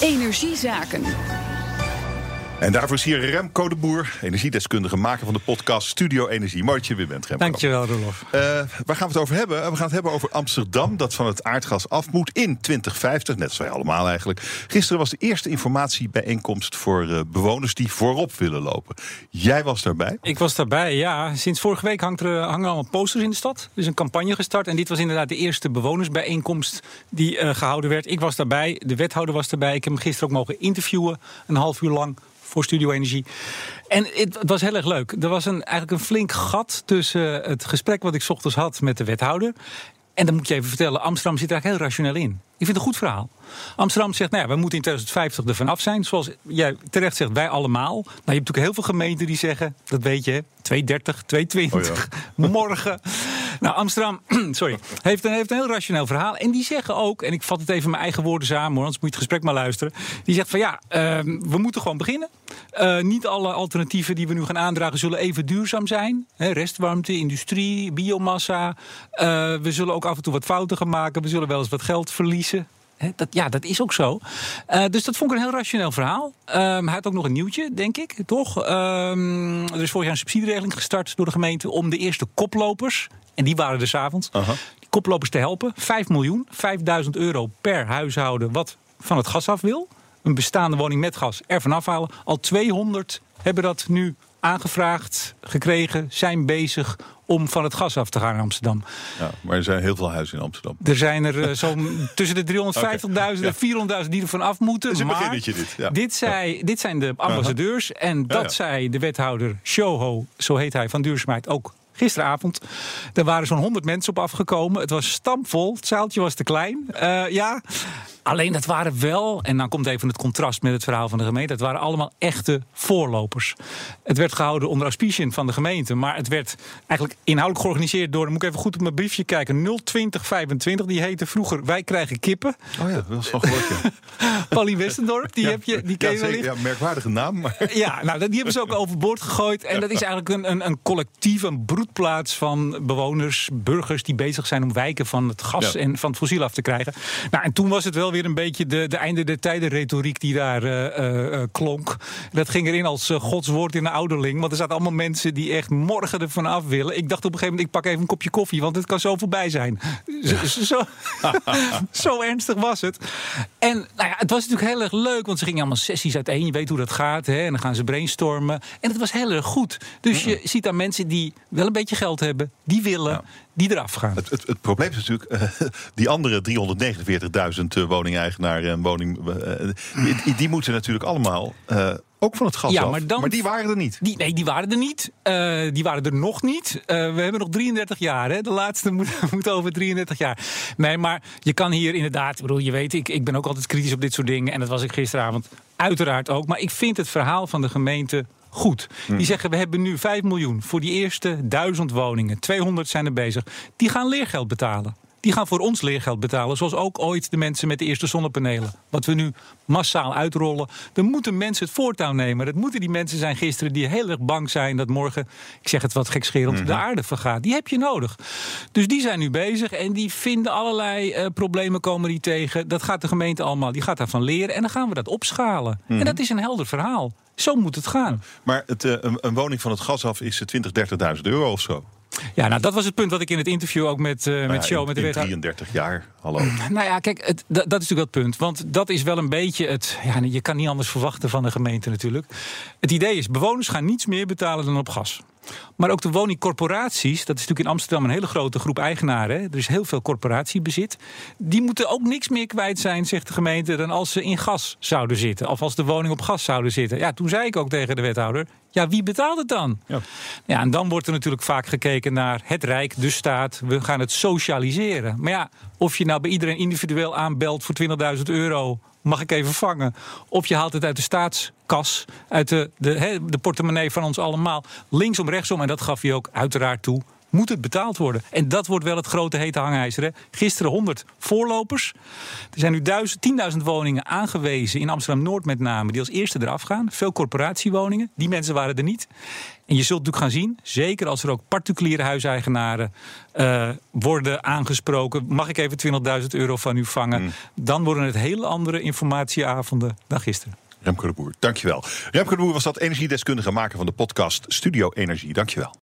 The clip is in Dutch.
Energiezaken. En daarvoor is hier Remco de Boer, energiedeskundige, maker van de podcast Studio Energie. Mooi dat je weer bent, Remco. Dankjewel, Rolof. Uh, waar gaan we het over hebben? We gaan het hebben over Amsterdam, dat van het aardgas af moet in 2050. Net zoals wij allemaal eigenlijk. Gisteren was de eerste informatiebijeenkomst voor uh, bewoners die voorop willen lopen. Jij was daarbij? Ik was daarbij, ja. Sinds vorige week hangt er, hangen allemaal posters in de stad. Er is een campagne gestart en dit was inderdaad de eerste bewonersbijeenkomst die uh, gehouden werd. Ik was daarbij, de wethouder was daarbij. Ik heb hem gisteren ook mogen interviewen, een half uur lang voor Studio Energie. En het, was heel erg leuk. Er was een, eigenlijk een flink gat tussen het gesprek wat ik ochtends had met de wethouder. En dan moet je even vertellen, Amsterdam zit er eigenlijk heel rationeel in. Ik vind het een goed verhaal. Amsterdam zegt, nou ja, we moeten in 2050 er vanaf zijn. Zoals jij terecht zegt, wij allemaal. Nou, je hebt natuurlijk heel veel gemeenten die zeggen, dat weet je, 230, 220, morgen. Nou, Amsterdam, sorry, heeft een, heeft een heel rationeel verhaal. En die zeggen ook, en ik vat het even mijn eigen woorden samen, hoor, anders moet je het gesprek maar luisteren. Die zegt van ja, uh, we moeten gewoon beginnen. Uh, niet alle alternatieven die we nu gaan aandragen zullen even duurzaam zijn. Restwarmte, industrie, biomassa. Uh, we zullen ook af en toe wat fouten gaan maken. We zullen wel eens wat geld verliezen. Dat, ja, dat is ook zo. Uh, dus dat vond ik een heel rationeel verhaal. Um, hij had ook nog een nieuwtje, denk ik, toch? Um, er is vorig jaar een subsidieregeling gestart door de gemeente om de eerste koplopers, en die waren dus avonds, uh -huh. die koplopers te helpen. 5 miljoen, 5000 euro per huishouden wat van het gas af wil. Een bestaande woning met gas ervan afhalen. Al 200 hebben dat nu aangevraagd, gekregen, zijn bezig om van het gas af te gaan in Amsterdam. Ja, maar er zijn heel veel huizen in Amsterdam. Er zijn er uh, zo'n tussen de 350.000 en 400.000 die er van af moeten. Dat is een maar beginnetje dit. Ja. Dit, zei, dit zijn de ambassadeurs. En dat zei de wethouder Shoho, zo heet hij, van duurzaamheid ook gisteravond. Er waren zo'n 100 mensen op afgekomen. Het was stampvol. Het zaaltje was te klein. Uh, ja. Alleen dat waren wel, en dan komt even het contrast met het verhaal van de gemeente. Het waren allemaal echte voorlopers. Het werd gehouden onder auspiciën van de gemeente. Maar het werd eigenlijk inhoudelijk georganiseerd door, dan moet ik even goed op mijn briefje kijken. 02025, die heette vroeger Wij krijgen kippen. Oh ja, dat was wel gelukkig. Pally Westendorp, die, ja, heb je, die ken je ja, wellicht. Ja, merkwaardige naam. Maar... Ja, nou, die hebben ze ook overboord gegooid. En dat is eigenlijk een, een, een collectief, een broedplaats van bewoners, burgers die bezig zijn om wijken van het gas Ja. en van het fossiel af te krijgen. Nou, en toen was het wel weer een beetje de, de einde der tijden retoriek die daar eh, eh, eh, klonk. Dat ging erin als eh, Gods woord in de ouderling. Want er zaten allemaal mensen die echt morgen ervan af willen. Ik dacht op een gegeven moment, ik pak even een kopje koffie, want het kan zo voorbij zijn. Zo, zo, zo ernstig was het. En nou ja, het was natuurlijk heel erg leuk, want ze gingen allemaal sessies uiteen. Je weet hoe dat gaat, hè? en dan gaan ze brainstormen. En het was heel erg goed. Dus je ziet daar mensen die wel een beetje geld hebben, die willen, Ja. die eraf gaan. Het, het, het probleem is natuurlijk, eh, die andere 349.000 uh, woningeigenaren en woning, eh, die, die moeten natuurlijk allemaal eh, ook van het gas Ja, af. maar dan- die waren er niet. Die, nee, die waren er niet. Eh, die waren er nog niet. Eh, we hebben nog 33 jaar. Hè? De laatste moet, moet over 33 jaar. Nee, maar je kan hier inderdaad... Ik bedoel, je weet, ik, ik ben ook altijd kritisch op dit soort dingen. En dat was ik gisteravond uiteraard ook. Maar ik vind het verhaal van de gemeente goed. Die zeggen, we hebben nu 5 miljoen voor die eerste 1000 woningen. 200 zijn er bezig. Die gaan leergeld betalen. Die gaan voor ons leergeld betalen. Zoals ook ooit de mensen met de eerste zonnepanelen. Wat we nu massaal uitrollen. Dan moeten mensen het voortouw nemen. Dat moeten die mensen zijn gisteren die heel erg bang zijn dat morgen, ik zeg het wat gekscherend, de aarde vergaat. Die heb je nodig. Dus die zijn nu bezig en die vinden allerlei eh, problemen komen die tegen. Dat gaat de gemeente allemaal, die gaat daarvan leren. En dan gaan we dat opschalen. En dat is een helder verhaal. Zo moet het gaan. Maar het, eh, een, een woning van het gas af is eh, 20.000, 30.000 euro of zo. Ja, nou dat was het punt wat ik in het interview ook met, Nou met ja, Show, met de in wethouder. 33 jaar, hallo. Nou ja, kijk, het, dat, dat is natuurlijk het punt. Want dat is wel een beetje het. Ja, je kan niet anders verwachten van de gemeente natuurlijk. Het idee is: bewoners gaan niets meer betalen dan op gas. Maar ook de woningcorporaties, dat is natuurlijk in Amsterdam een hele grote groep eigenaren. Er is heel veel corporatiebezit. Die moeten ook niks meer kwijt zijn, zegt de gemeente, dan als ze in gas zouden zitten. Of als de woning op gas zouden zitten. Ja, toen zei ik ook tegen de wethouder: ja, wie betaalt het dan? Ja. Ja, en dan wordt er natuurlijk vaak gekeken naar het Rijk, de staat. We gaan het socialiseren. Maar ja, of je nou bij iedereen individueel aanbelt voor 20.000 euro, mag ik even vangen. Of je haalt het uit de staatskas, uit de, de, de portemonnee van ons allemaal. Linksom, rechtsom, en dat gaf hij ook uiteraard toe. Moet het betaald worden. En dat wordt wel het grote hete hangijzer. Hè. Gisteren 100 voorlopers. Er zijn nu 10.000 woningen aangewezen, in Amsterdam-Noord met name, die als eerste eraf gaan. Veel corporatiewoningen. Die mensen waren er niet. En je zult natuurlijk gaan zien, zeker als er ook particuliere huiseigenaren uh, worden aangesproken. Mag ik even 20.000 euro van u vangen? Mm. Dan worden het hele andere informatieavonden dan gisteren. Remco de Boer, dankjewel. Remco de Boer was dat energiedeskundige maker van de podcast Studio Energie. Dankjewel.